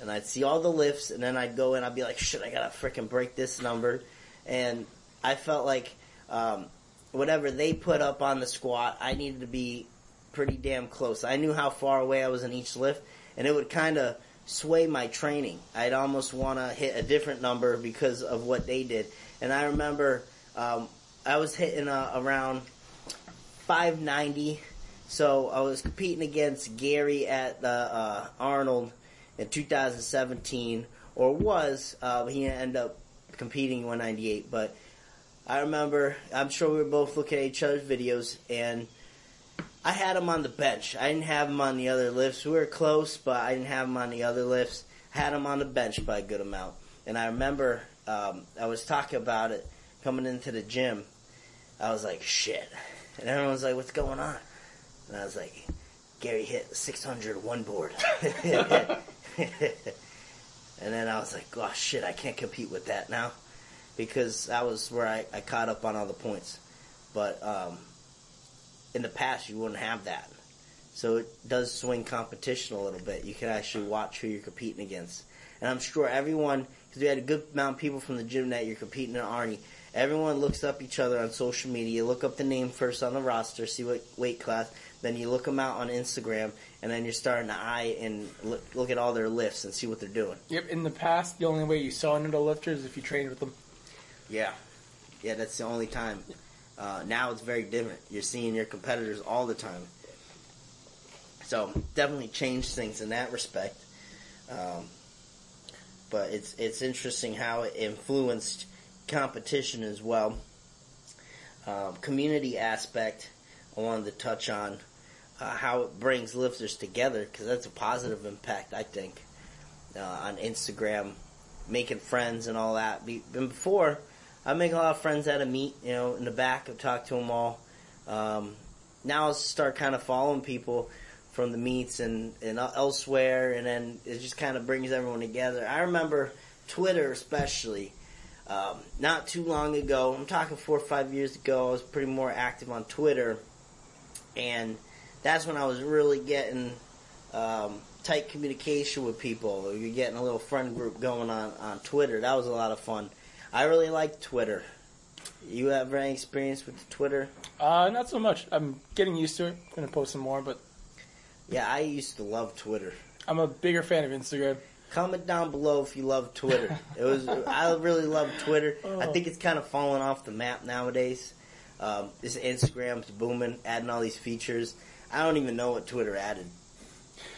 And I'd see all the lifts, and then I'd go in, I'd be like, shit, I gotta freaking break this number. And I felt like um, whatever they put up on the squat, I needed to be pretty damn close. I knew how far away I was in each lift, and it would kind of sway my training. I'd almost want to hit a different number because of what they did. And I remember um, I was hitting uh, around 590. So I was competing against Gary at the uh, Arnold in 2017, or was. Uh, he ended up competing 198, but I remember. I'm sure we were both looking at each other's videos, and I had him on the bench. I didn't have him on the other lifts. We were close, but I didn't have him on the other lifts. Had him on the bench by a good amount, and I remember um, I was talking about it coming into the gym. I was like, "Shit," and everyone was like, "What's going on?" And I was like, Gary hit 600 one board. (laughs) and then I was like, oh shit, I can't compete with that now. Because that was where I, I caught up on all the points. But um, in the past, you wouldn't have that. So it does swing competition a little bit. You can actually watch who you're competing against. And I'm sure everyone, because we had a good amount of people from the gym that you're competing in Arnie, everyone looks up each other on social media. Look up the name first on the roster, see what weight class. Then you look them out on Instagram, and then you're starting to eye and look, look at all their lifts and see what they're doing. Yep. In the past, the only way you saw another lifter is if you trained with them. Yeah, yeah, that's the only time. Uh, now it's very different. You're seeing your competitors all the time. So definitely changed things in that respect. Um, but it's it's interesting how it influenced competition as well. Um, community aspect, I wanted to touch on uh, how it brings lifters together because that's a positive impact, I think, uh, on Instagram, making friends and all that. Be- and before, I make a lot of friends at a meet, you know, in the back. I've talked to them all. Um, now I'll start kind of following people from the meets and, and elsewhere, and then it just kind of brings everyone together. I remember Twitter, especially. Um, not too long ago, I'm talking four or five years ago, I was pretty more active on Twitter, and that's when I was really getting um, tight communication with people. You're getting a little friend group going on on Twitter. That was a lot of fun. I really like Twitter. You have any experience with Twitter? Uh, not so much. I'm getting used to it. I'm gonna post some more, but Yeah, I used to love Twitter. I'm a bigger fan of Instagram. Comment down below if you love Twitter. (laughs) It was I really love Twitter. I think it's kind of falling off the map nowadays. Um, this Instagram's booming, adding all these features. I don't even know what Twitter added.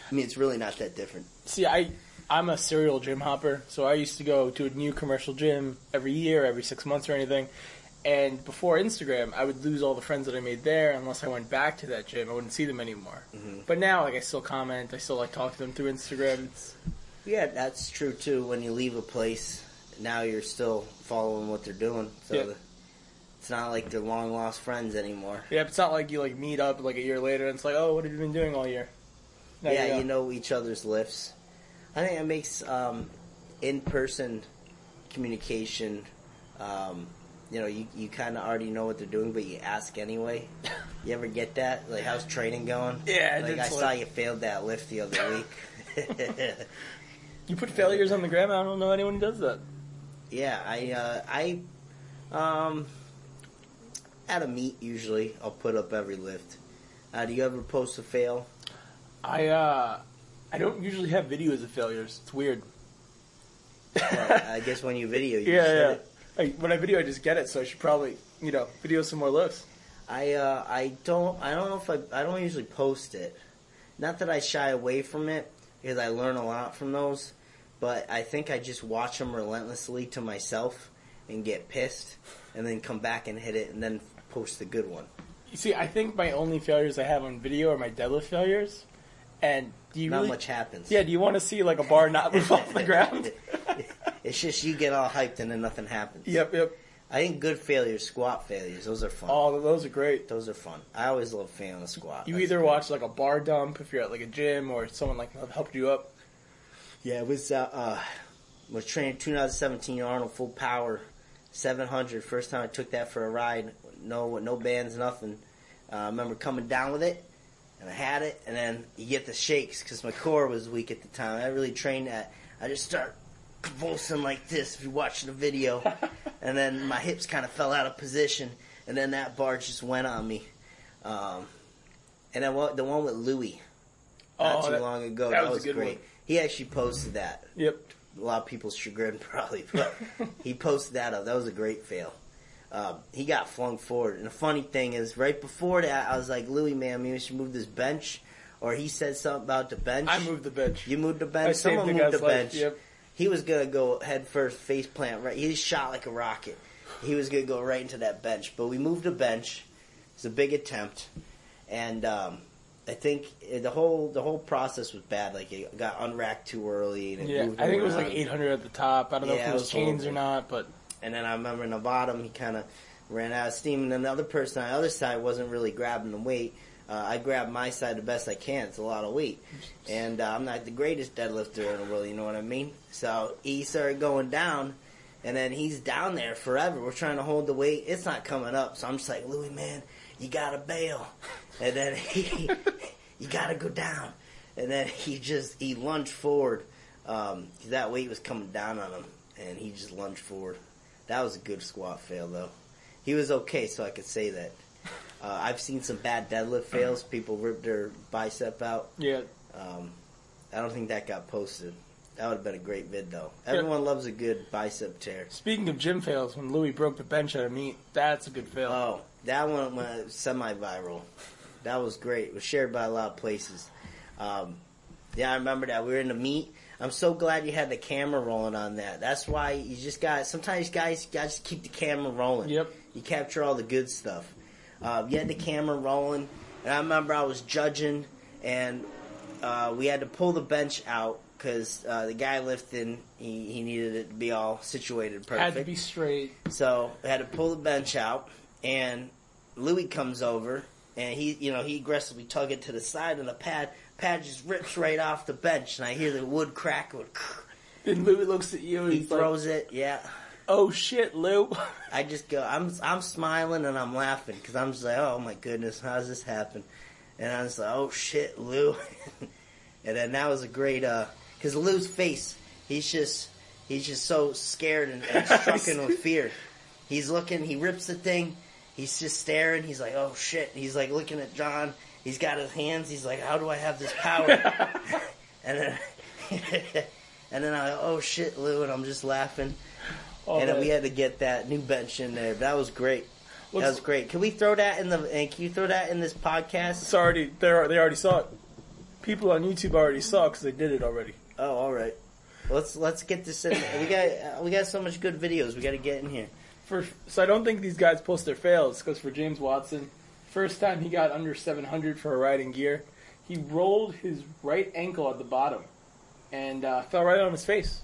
I mean, it's really not that different. See, I I'm a serial gym hopper, so I used to go to a new commercial gym every year, every six months or anything. And before Instagram, I would lose all the friends that I made there unless I went back to that gym. I wouldn't see them anymore. Mhm. But now, like, I still comment. I still like talk to them through Instagram. It's, Yeah, that's true too. When you leave a place, now you're still following what they're doing. So Yeah. the, it's not like they're long lost friends anymore. yeah, it's not like you like meet up like a year later and it's like, oh, what have you been doing all year? Now yeah, you know each other's lifts. I think it makes um, in person communication. Um, you know, you, you kind of already know what they're doing, but you ask anyway. (laughs) You ever get that? Like, how's training going? Yeah, like I saw you failed that lift the other (laughs) week. You put failures on the gram. I don't know anyone who does that. yeah, I uh, I um at a meet usually I'll put up every lift. Uh, do you ever post a fail? I uh, I don't usually have videos of failures. It's weird. Well, I guess when you video, you (laughs) Yeah, just yeah. it. Like, when I video, I just get it. So I should probably, you know, video some more lifts. I uh, I don't I don't know if I I don't usually post it. Not that I shy away from it because I learn a lot from those, but I think I just watch them relentlessly to myself and get pissed, and then come back and hit it, and then post the good one. You see, I think my only failures I have on video are my deadlift failures. And do you Not really? much happens. Yeah. Do you want to see like a bar not move off the ground? (laughs) it's just you get all hyped and then nothing happens. yep. Yep. I think good failures, squat failures, those are fun. Oh, those are great. Those are fun. I always love failing a squat. You That's either great. watch like a bar dump if you're at like a gym or someone like helped you up. Yeah, it was uh, uh was training 2017 Arnold full power 700. First time I took that for a ride. No no bands, nothing. Uh, I remember coming down with it, and I had it, and then you get the shakes because my core was weak at the time. I really trained that. I just start convulsing like this. If you're watching the video, (laughs) and then my hips kind of fell out of position, and then that bar just went on me. Um, and then the one with Louis not Oh, too that- long ago. that That, was was, great. one. He actually posted that. Yep. A lot of people's chagrin, (laughs) probably, but (laughs) he posted that up. That was a great fail. Um, he got flung forward, and the funny thing is, right before that, I was like, "Louis, man, maybe we should move this bench." Or he said something about the bench. I moved the bench. You moved the I bench. saved Someone the moved the guy's life. bench. Yep. He was gonna go head first, face plant. Right, he shot like a rocket. He was gonna go right into that bench, but we moved the bench. It's a big attempt, and um, I think the whole the whole process was bad. Like it got unracked too early, and it Yeah, I think it was like 800 at the top. I don't know if it it was was chains or not, but And then I remember in the bottom, he kind of ran out of steam. And then the other person on the other side wasn't really grabbing the weight. Uh, I grabbed my side the best I can. It's a lot of weight. And uh, I'm not the greatest deadlifter in the world, you know what I mean? So he started going down. And then he's down there forever. We're trying to hold the weight. It's not coming up. So I'm just like, Louis, man, you gotta bail. And then (laughs) he, you gotta go down. And then he just, he lunged forward. Um, that weight was coming down on him. And he just lunged forward. That was a good squat fail, though. He was okay, so I could say that. Uh, I've seen some bad deadlift fails. People rip their bicep out. yeah, Um, I don't think that got posted. That would have been a great vid, though. Yeah. Everyone loves a good bicep tear. Speaking of gym fails, when Louis broke the bench at a meet, that's a good fail. Oh, that one went semi-viral. That was great. It was shared by a lot of places. Um, yeah, I remember that. We were in the meet. I'm so glad you had the camera rolling on that. That's why you just got. Sometimes guys got to keep the camera rolling. Yep. You capture all the good stuff. Uh, you had the camera rolling, and I remember I was judging, and uh, we had to pull the bench out because uh, the guy lifting he, he needed it to be all situated perfect. Had to be straight. So I had to pull the bench out, and Louis comes over, and he, you know, he aggressively tug it to the side, of the pad, pad just rips right off the bench, and I hear the wood crack. (laughs) And Louis looks at you and he he's like, throws it. Yeah, "Oh shit, Lou!" (laughs) I just go. I'm, I'm smiling and I'm laughing because I'm just like, oh my goodness, how does this happen? And I was like, oh shit, Lou. (laughs) and then that was a great, uh, because Lou's face, he's just, he's just so scared and, and strucken with fear. He's looking, he rips the thing, he's just staring, he's like, oh shit. He's like looking at John, he's got his hands, he's like, how do I have this power? (laughs) and then, (laughs) and then I, oh shit, Lou, and I'm just laughing. Oh, and then we had to get that new bench in there. That was great. Looks- that was great. Can we throw that in the? And can you throw that in this podcast? It's already they they already saw it. People on YouTube already saw because they did it already. Oh, all right. Let's let's get this in. We got uh, we got so much good videos. We got to get in here. For so I don't think these guys post their fails because for James Watson, first time he got under 700 for a riding gear, he rolled his right ankle at the bottom and uh, fell right on his face.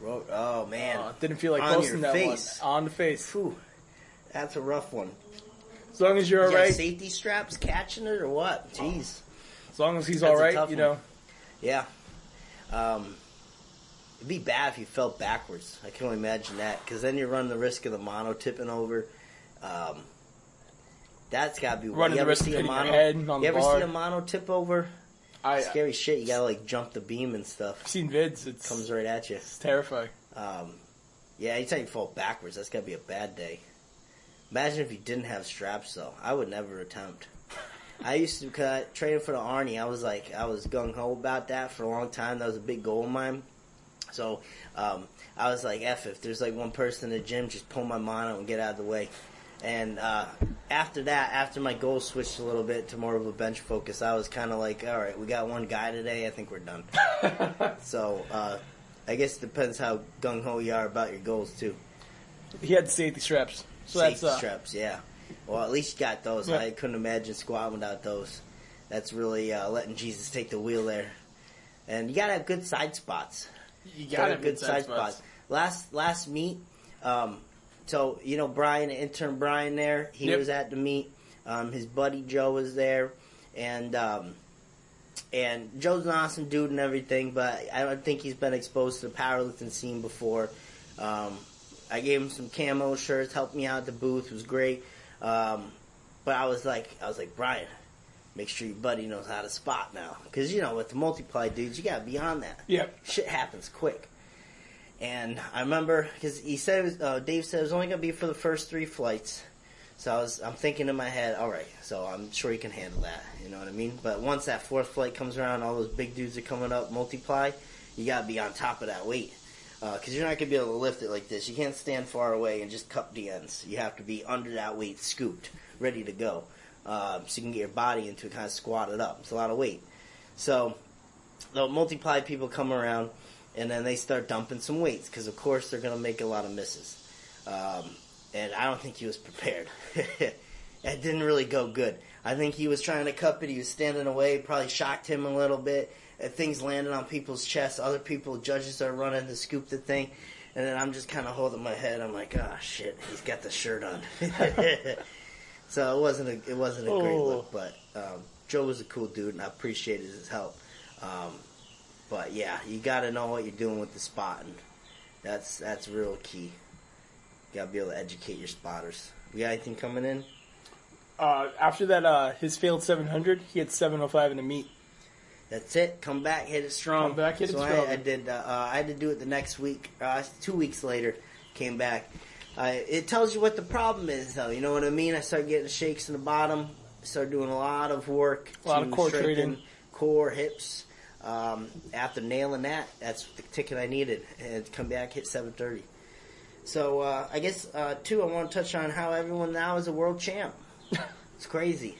Ro- Oh man, Uh, didn't feel like On posting that face. one on the face. Phew. that's a rough one. As long as you're You all right, safety straps catching it or what? Jeez. as long as he's That's all right, you one. know. Yeah. Um, it'd be bad if you fell backwards. I can only imagine that because then you run the risk of the mono tipping over. Um, that's got to be Running you the ever risk of see a your head on you the ever bar. see a mono tip over? I, Scary shit. You gotta like jump the beam and stuff. I've seen vids. It's, Comes right at you. it's terrifying. Um, yeah, anytime you fall backwards, that's gotta be a bad day. Imagine if you didn't have straps though. I would never attempt. (laughs) I used to I trained for the Army. I was like, I was gung ho about that for a long time. That was a big goal of mine. So um, I was like, F if there's like one person in the gym, just pull my mono and get out of the way. And uh, after that, after my goal switched a little bit to more of a bench focus, I was kind of like, all right, we got one guy today. I think we're done. (laughs) so uh, I guess it depends how gung ho you are about your goals too. He had safety straps, so Safety that's uh, straps, yeah. Well, at least you got those. Yeah. I couldn't imagine squatting without those. That's really uh, letting Jesus take the wheel there. And you gotta have good side spots. you Gotta got have good side spots. Last last meet, um, so you know Brian, intern Brian, there he Yep. was at the meet. Um, his buddy Joe was there, and um, and Joe's an awesome dude and everything, but I don't think he's been exposed to the powerlifting scene before. Um, I gave him some camo shirts, helped me out at the booth, was great. Um, but I was like, I was like, Brian, make sure your buddy knows how to spot now, because you know with the multiply dudes, you gotta be on that Yep. shit happens quick. And I remember because he said it was, uh, Dave said it was only gonna be for the first three flights, So I was, I'm thinking in my head, all right, so I'm sure he can handle that. You know what I mean? But once that fourth flight comes around, all those big dudes are coming up, multiply. You gotta be on top of that weight because you're not gonna be able to lift it like this. You can't stand far away and just cup the ends. You have to be under that weight, scooped, ready to go, um, so you can get your body into kind of squatted up. It's a lot of weight. So the multiply people come around, and then they start dumping some weights because of course they're gonna make a lot of misses. Um, and I don't think he was prepared. (laughs) it didn't really go good. I think he was trying to cup it. He was standing away. Probably shocked him a little bit. Things landed on people's chests. Other people, judges are running to scoop the thing. And then I'm just kind of holding my head. I'm like, oh shit, he's got the shirt on. (laughs) so it wasn't a it wasn't a great Oh. look, but um, Joe was a cool dude, and I appreciated his help. Um, but yeah, you got to know what you're doing with the spotting. That's that's real key. You got to be able to educate your spotters. We got anything coming in? Uh, after that, uh, his failed 700, he had 705 in the meet. That's it. Come back, hit it strong. Come back, hit it strong. I, I did. Uh, uh, I had to do it the next week. Uh, two weeks later, came back. Uh, it tells you what the problem is, though. You know what I mean? I started getting shakes in the bottom. Started doing a lot of work. A lot of core training. core, hips. Um, after nailing that, that's the ticket I needed, and come back hit 730. So uh, I guess uh, two, I want to touch on how everyone now is a world champ. (laughs) it's crazy.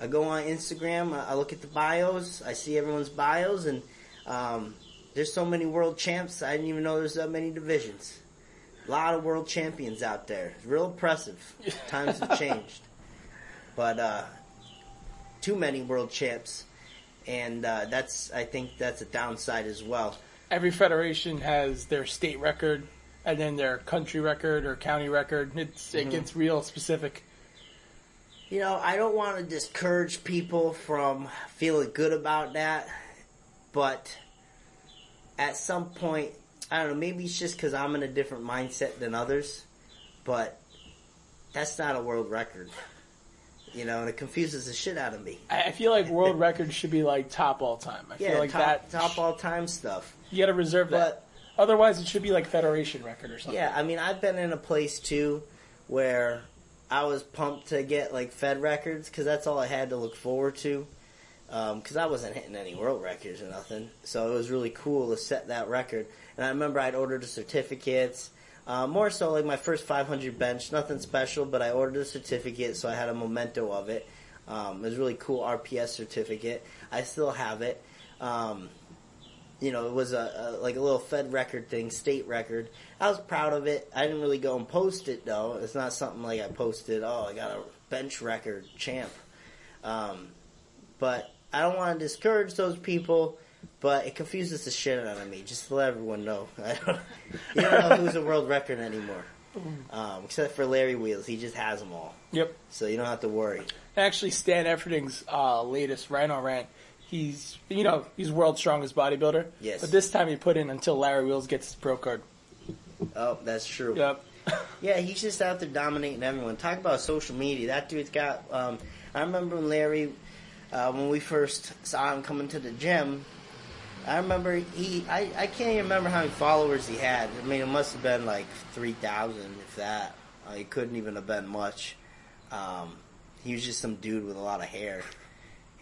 I go on Instagram, I I look at the bios, I see everyone's bios, and um, there's so many world champs. I didn't even know there's that many divisions. A lot of world champions out there. It's real impressive. (laughs) Times have changed, but uh, too many world champs, and uh, that's I think that's a downside as well. Every federation has their state record and then their country record or county record. It's, Mm-hmm. It gets real specific. You know, I don't want to discourage people from feeling good about that, but at some point, I don't know, maybe it's just because I'm in a different mindset than others, but that's not a world record. You know, and it confuses the shit out of me. I feel like world records should be like top all time. I Yeah, feel like top, that. top all time stuff. You got to reserve that. But Otherwise, it should be like federation record or something. Yeah, I mean, I've been in a place too where I was pumped to get like Fed records because that's all I had to look forward to. Um, because I wasn't hitting any world records or nothing, so it was really cool to set that record. And I remember I'd ordered the certificates. Uh, more so, like my first 500 bench, nothing special, but I ordered a certificate, so I had a memento of it. Um, it was really cool RPS certificate. I still have it. Um, you know, it was a, a like a little Fed record thing, state record. I was proud of it. I didn't really go and post it though. It's not something like I posted. Oh, I got a bench record, champ. Um, but I don't want to discourage those people. But it confuses the shit out of me. Just to let everyone know, (laughs) I don't, you don't know who's a world record anymore. Um, except for Larry Wheels, he just has them all, Yep. so you don't have to worry. Actually, Stan Efferding's uh, latest Rhino rant, he's you know he's world's strongest bodybuilder. Yes. But this time he put in until Larry Wheels gets his pro card. Oh, that's true. Yep. (laughs) Yeah, he's just out there dominating everyone. Talk about social media. That dude's got. Um, I remember when Larry, uh, when we first saw him coming to the gym. I remember he. I, I can't even remember how many followers he had. I mean, it must have been like three thousand, if that. Uh, it couldn't even have been much. Um, he was just some dude with a lot of hair,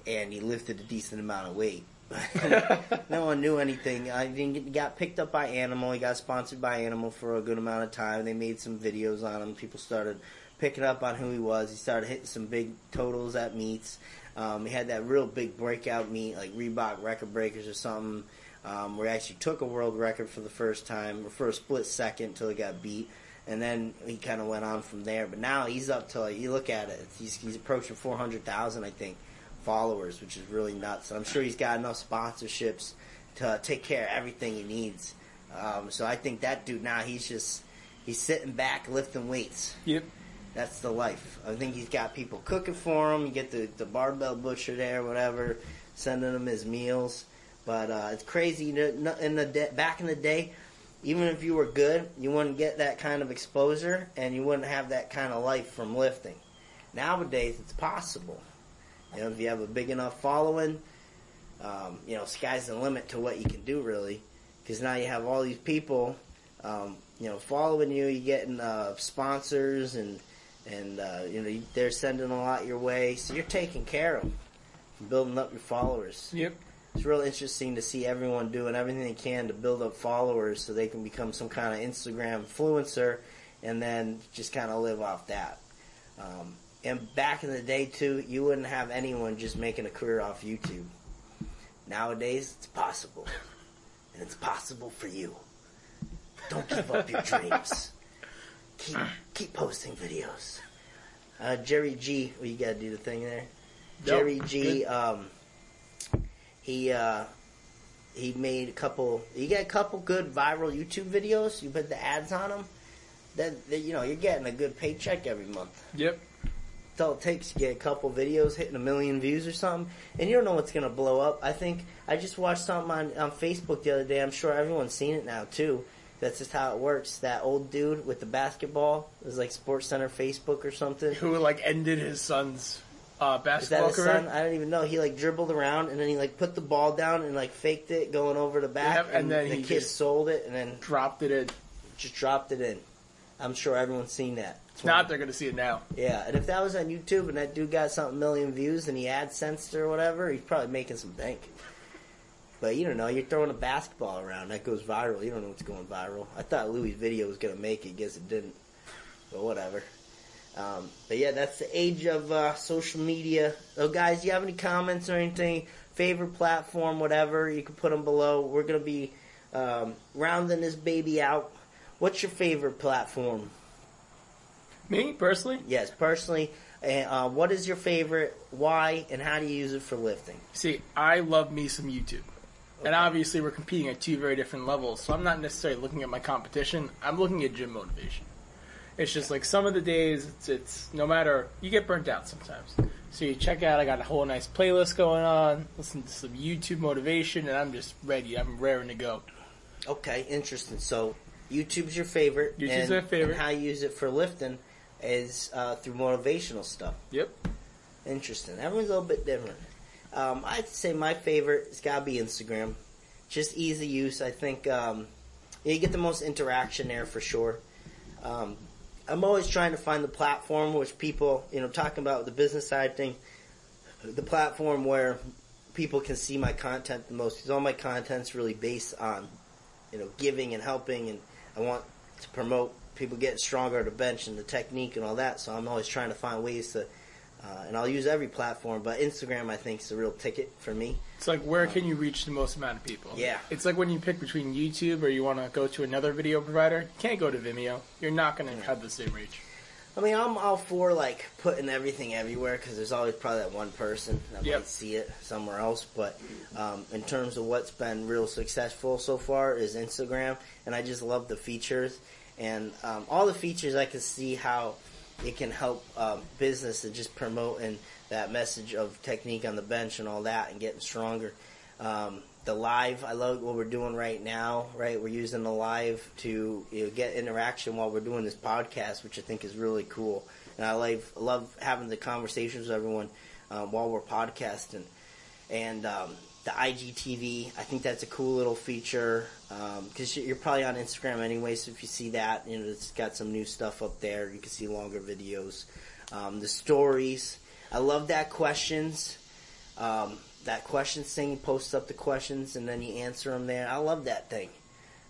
and he lifted a decent amount of weight. (laughs) no one knew anything. I didn't he got picked up by Animal. He got sponsored by Animal for a good amount of time. They made some videos on him. People started picking up on who he was. He started hitting some big totals at meets. Um, he had that real big breakout meet, like Reebok Record Breakers or something, um, where he actually took a world record for the first time, or for a split second until he got beat. And then he kind of went on from there. But now he's up to, like, you look at it, he's, he's approaching 400,000, I think followers, which is really nuts. I'm sure he's got enough sponsorships to take care of everything he needs. Um, so I think that dude now he's just he's sitting back lifting weights. Yep. That's the life. I think he's got people cooking for him. You get the the barbell butcher there, whatever, sending him his meals. But uh, it's crazy. In the de- back in the day, even if you were good, you wouldn't get that kind of exposure, and you wouldn't have that kind of life from lifting. Nowadays, it's possible. You know, if you have a big enough following, um, you know, sky's the limit to what you can do, really. Because now you have all these people, um, you know, following you. You're getting uh, sponsors and and uh, you know they're sending a lot your way, so you're taking care of, them, building up your followers. Yep. It's real interesting to see everyone doing everything they can to build up followers so they can become some kind of Instagram influencer, and then just kind of live off that. Um, and back in the day too, you wouldn't have anyone just making a career off YouTube. Nowadays, it's possible, (laughs) and it's possible for you. Don't give up your dreams. (laughs) Keep keep posting videos. Uh, Jerry G, well, you gotta do the thing there. Jerry G, um, he uh, he made a couple. You get a couple good viral YouTube videos. You put the ads on them. Then then, you know you're getting a good paycheck every month. Yep. That's all it takes to get a couple videos hitting a million views or something, and you don't know what's gonna blow up. I think I just watched something on, on Facebook the other day. I'm sure everyone's seen it now too. That's just how it works. That old dude with the basketball it was like Sports Center Facebook or something. Who like ended his son's uh, Is that basketball his career? son? I don't even know. He like dribbled around and then he like put the ball down and like faked it going over the back, Yep, and then the he kid just- sold it and then Dropped it in. just dropped it in. I'm sure everyone's seen that. It's Now they're gonna see it now. Yeah, and if that was on YouTube and that dude got something million views and he AdSensed or whatever, he's probably making some bank. But you don't know, you're throwing a basketball around that goes viral. You don't know what's going viral. I thought Louis' video was gonna make it, guess it didn't. But whatever. Um, but yeah, that's the age of uh, social media. So guys, do you have any comments or anything? Favorite platform, whatever, you can put them below. We're gonna be um, rounding this baby out. What's your favorite platform? Me personally, Yes, personally. And uh, what is your favorite? Why and how do you use it for lifting? see, I love me some YouTube. And obviously, we're competing at two very different levels, so I'm not necessarily looking at my competition. I'm looking at gym motivation. It's just like some of the days, it's, it's no matter you get burnt out sometimes. So you check out. I got a whole nice playlist going on. Listen to some YouTube motivation, and I'm just ready. I'm raring to go. Okay, interesting. So YouTube's your favorite. YouTube's and, my favorite. And how you use it for lifting is uh, through motivational stuff. Yep. Interesting. Everyone's a little bit different. Um, I'd say my favorite has got to be Instagram. Just easy use. I think um, you get the most interaction there for sure. Um, I'm always trying to find the platform which people, you know, talking about the business side thing, the platform where people can see my content the most because all my content's really based on, you know, giving and helping, and I want to promote people getting stronger at the bench and the technique and all that. So I'm always trying to find ways to, uh, and I'll use every platform, but Instagram I think is the real ticket for me. It's like where can you reach the most amount of people? Yeah. It's like when you pick between YouTube or you want to go to another video provider. You can't go to Vimeo. You're not going to have the same reach. I mean, I'm all for like putting everything everywhere because there's always probably that one person that Yep. might see it somewhere else. But um, in terms of what's been real successful so far is Instagram, and I just love the features and um, all the features. I can see how it can help um, business and just promoting that message of technique on the bench and all that, and getting stronger. Um, the live, I love what we're doing right now. Right, we're using the live to you know, get interaction while we're doing this podcast, which I think is really cool. And I love love having the conversations with everyone um, while we're podcasting. And um, the IGTV, I think that's a cool little feature because you're probably on Instagram anyway. So if you see that, you know it's got some new stuff up there. You can see longer videos. Um, the stories, I love that questions. Um, that questions thing, you post up the questions and then you answer them there. I love that thing.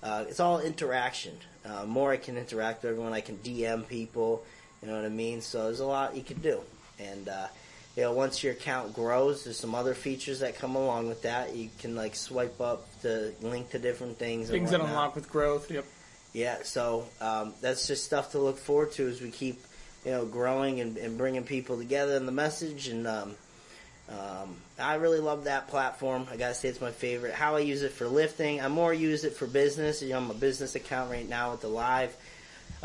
Uh, it's all interaction. Uh, more I can interact with everyone, I can DM people. You know what I mean? So there's a lot you can do. And uh, you know, once your account grows, there's some other features that come along with that. You can like swipe up to link to different things. and Things that unlock with growth. Yep. Yeah, so um, that's just stuff to look forward to as we keep, you know, growing and, and bringing people together in the message. And um, um, I really love that platform. I gotta say it's my favorite. How I use it for lifting, I more use it for business. You know, I'm a business account right now with the live.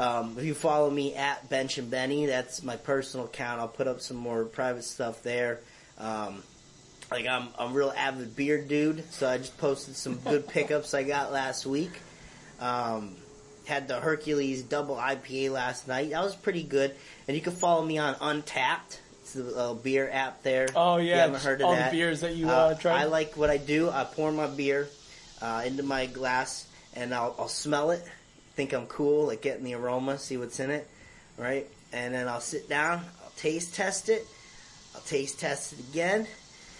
Um, if you follow me at Bench and Benny, that's my personal account. I'll put up some more private stuff there. Um, like I'm, I'm a real avid beer dude, so I just posted some (laughs) good pickups I got last week. Um, had the Hercules double IPA last night. That was pretty good. And you can follow me on Untappd. It's the uh, beer app there. Oh If you yeah, haven't heard of all that. the beers that you Uh, uh, tried. I like what I do. I pour my beer uh, into my glass, and I'll, I'll smell it. Think I'm cool, like getting the aroma, see what's in it, right? and then I'll sit down, I'll taste test it, I'll taste test it again,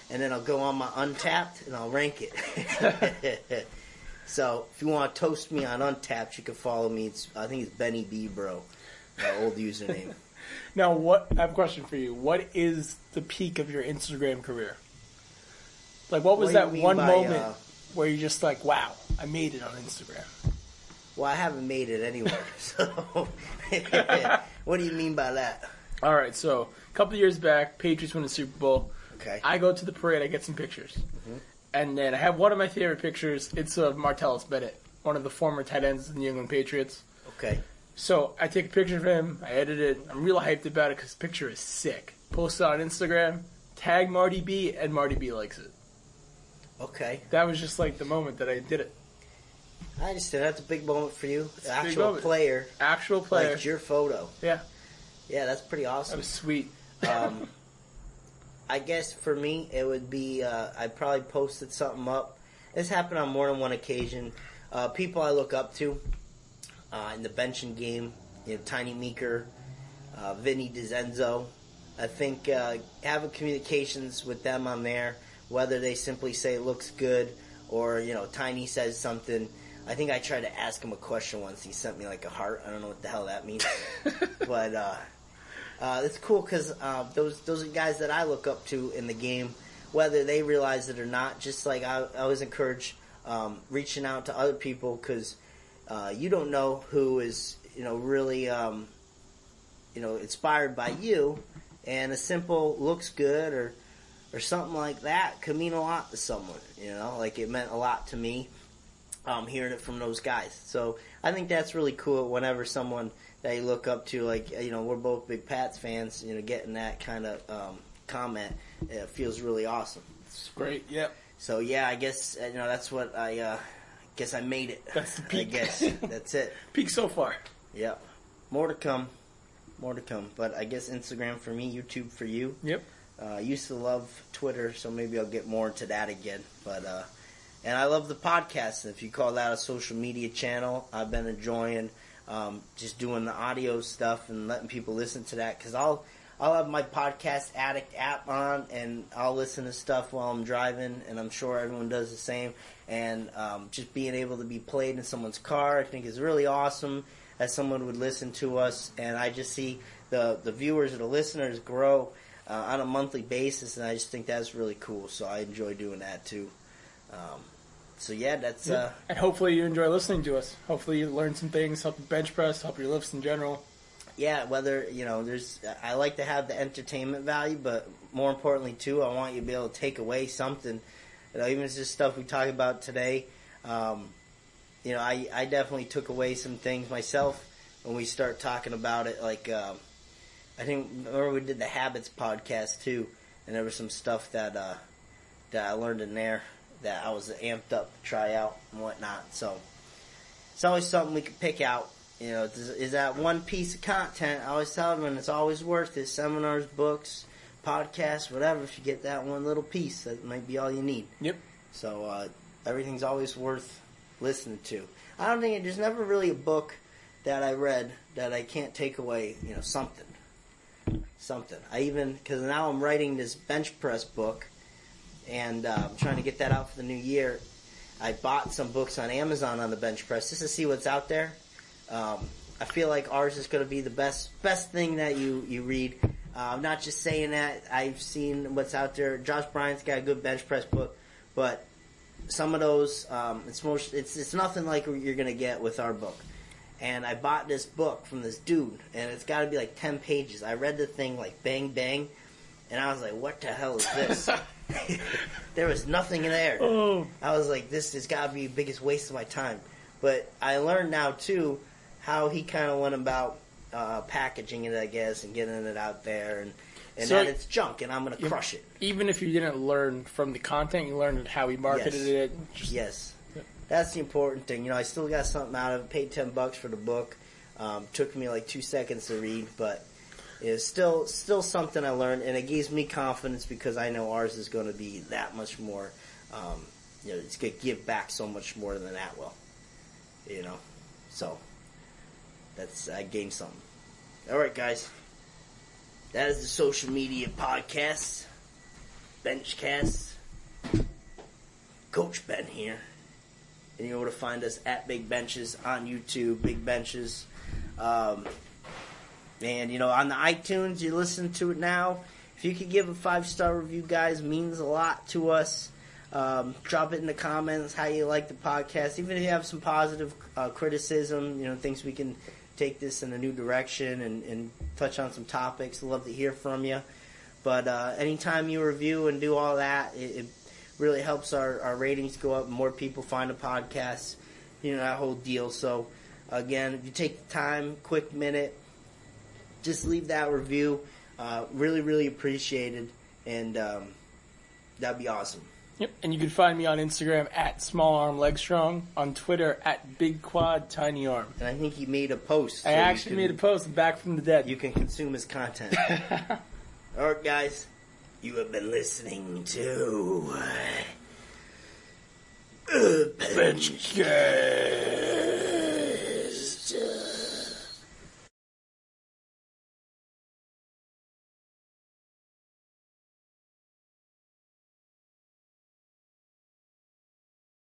and then I'll go on my Untappd and I'll rank it. (laughs) so if you want to toast me on Untappd, you can follow me. It's I think it's Benny B Bro, my old username. (laughs) Now, what I have a question for you. What is the peak of your Instagram career? Like, what was What that one by, moment uh, where you're just like, "Wow, I made it on Instagram"? Well, I haven't made it anywhere. (laughs) (laughs) So (laughs) what do you mean by that? All right, so a couple years back, Patriots win the Super Bowl. Okay. I go to the parade, I get some pictures, Mhm. and then I have one of my favorite pictures. It's of Martellus Bennett, one of the former tight ends of the New England Patriots. Okay. So I take a picture of him, I edit it. I'm real hyped about it because the picture is sick. Post it on Instagram, tag Marty B, and Marty B likes it. Okay. That was just like the moment that I did it. I understand. That's a big moment for you. It's a Actual player Actual player. liked your photo. Yeah, Yeah, that's pretty that awesome. was sweet. Um, (laughs) I guess for me, it would be uh, I probably posted something up. This happened on more than one occasion. Uh, people I look up to uh, in the benching game, you know, Tiny Meeker, uh, Vinny DiZenzo. I think uh, having communications with them on there, whether they simply say it looks good or you know Tiny says something. I think I tried to ask him a question once. He sent me like a heart. I don't know what the hell that means, (laughs) but uh, uh, it's cool because uh, those those are guys that I look up to in the game, whether they realize it or not. Just like I, I always encourage um, reaching out to other people because uh, you don't know who is you know really um, you know inspired by you, and a simple looks good or or something like that could mean a lot to someone. You know, like it meant a lot to me um, hearing it from those guys. So I think that's really cool. Whenever someone that you look up to, like you know, we're both big Pats fans. You know, getting that kind of um, comment it feels really awesome. It's great. Yep. So yeah, I guess uh, you know that's what I uh, guess I made it. That's the I peak. guess (laughs) that's it. Peak so far. Yep. More to come. More to come. But I guess Instagram for me, YouTube for you. Yep. Uh, I used to love Twitter, so maybe I'll get more into that again. But uh, and I love the podcast. If you call that a social media channel, I've been enjoying um, just doing the audio stuff and letting people listen to that because I'll I'll have my podcast addict app on and I'll listen to stuff while I'm driving, and I'm sure everyone does the same. And um, just being able to be played in someone's car, I think is really awesome. As someone would listen to us, and I just see the the viewers or the listeners grow uh, on a monthly basis, and I just think that's really cool. So I enjoy doing that too. Um, so yeah, that's uh, and hopefully you enjoy listening to us. Hopefully you learn some things, help you bench press, help your lifts in general. yeah. Whether you know, there's I like to have the entertainment value, but more importantly too, I want you to be able to take away something. You know, even if it's just stuff we talk about today. Um, you know, I I definitely took away some things myself when we start talking about it. Like um, I think remember we did the habits podcast too, and there was some stuff that uh, that I learned in there that I was amped up to try out and whatnot. So it's always something we could pick out. You know, is, is that one piece of content? I always tell them, it's always worth it. Seminars, books, podcasts, whatever. If you get that one little piece, that might be all you need. Yep. So uh, everything's always worth listening to. I don't think there's never really a book that I read that I can't take away. You know, something, something. I even because now I'm writing this bench press book, and uh, I'm trying to get that out for the new year. I bought some books on Amazon on the bench press just to see what's out there. Um, I feel like ours is going to be the best best thing that you you read. Uh, I'm not just saying that. I've seen what's out there. Josh Bryant's got a good bench press book, but some of those um, it's most it's it's nothing like what you're going to get with our book. And I bought this book from this dude, and it's got to be like ten pages. I read the thing like bang bang, and I was like, "What the hell is this?" (laughs) (laughs) there was nothing in there. Oh, I was like, this has got to be the biggest waste of my time. But I learned now too how he kind of went about uh, packaging it, I guess, and getting it out there, and and So- that it's junk, and I'm gonna crush it. even if you didn't learn from the content, you learned how he marketed Yes. it. Just, Yes, Yep. that's the important thing. You know, I still got something out of it. Paid ten bucks for the book. Um, took me like two seconds to read, but it's still still something I learned, and it gives me confidence because I know ours is going to be that much more. Um, you know, it's going to give back so much more than that will. You know, so that's I gained something. All right, guys. That is the social media podcast, Benchcast. Coach Ben here. And you're able to find us at Big Benches on YouTube, Big Benches. Um, and, you know, on the iTunes, you listen to it now. If you could give a five star review, guys, means a lot to us. Um, drop it in the comments how you like the podcast. Even if you have some positive uh, criticism, you know, things we can take this in a new direction and, and touch on some topics. Love to hear from you. But uh, anytime you review and do all that, it, it really helps our, our ratings go up. More people find the podcast, you know, that whole deal. So, again, if you take the time, quick minute, just leave that review. Uh, really, really appreciated. And um, that'd be awesome. Yep. And you can find me on Instagram at Small Arm Leg Strong, on Twitter at Big Quad Tiny Arm. And I think he made a post. I so actually can- made a post back from the dead. You can consume his content. (laughs) All right, guys. You have been listening to uh, Bench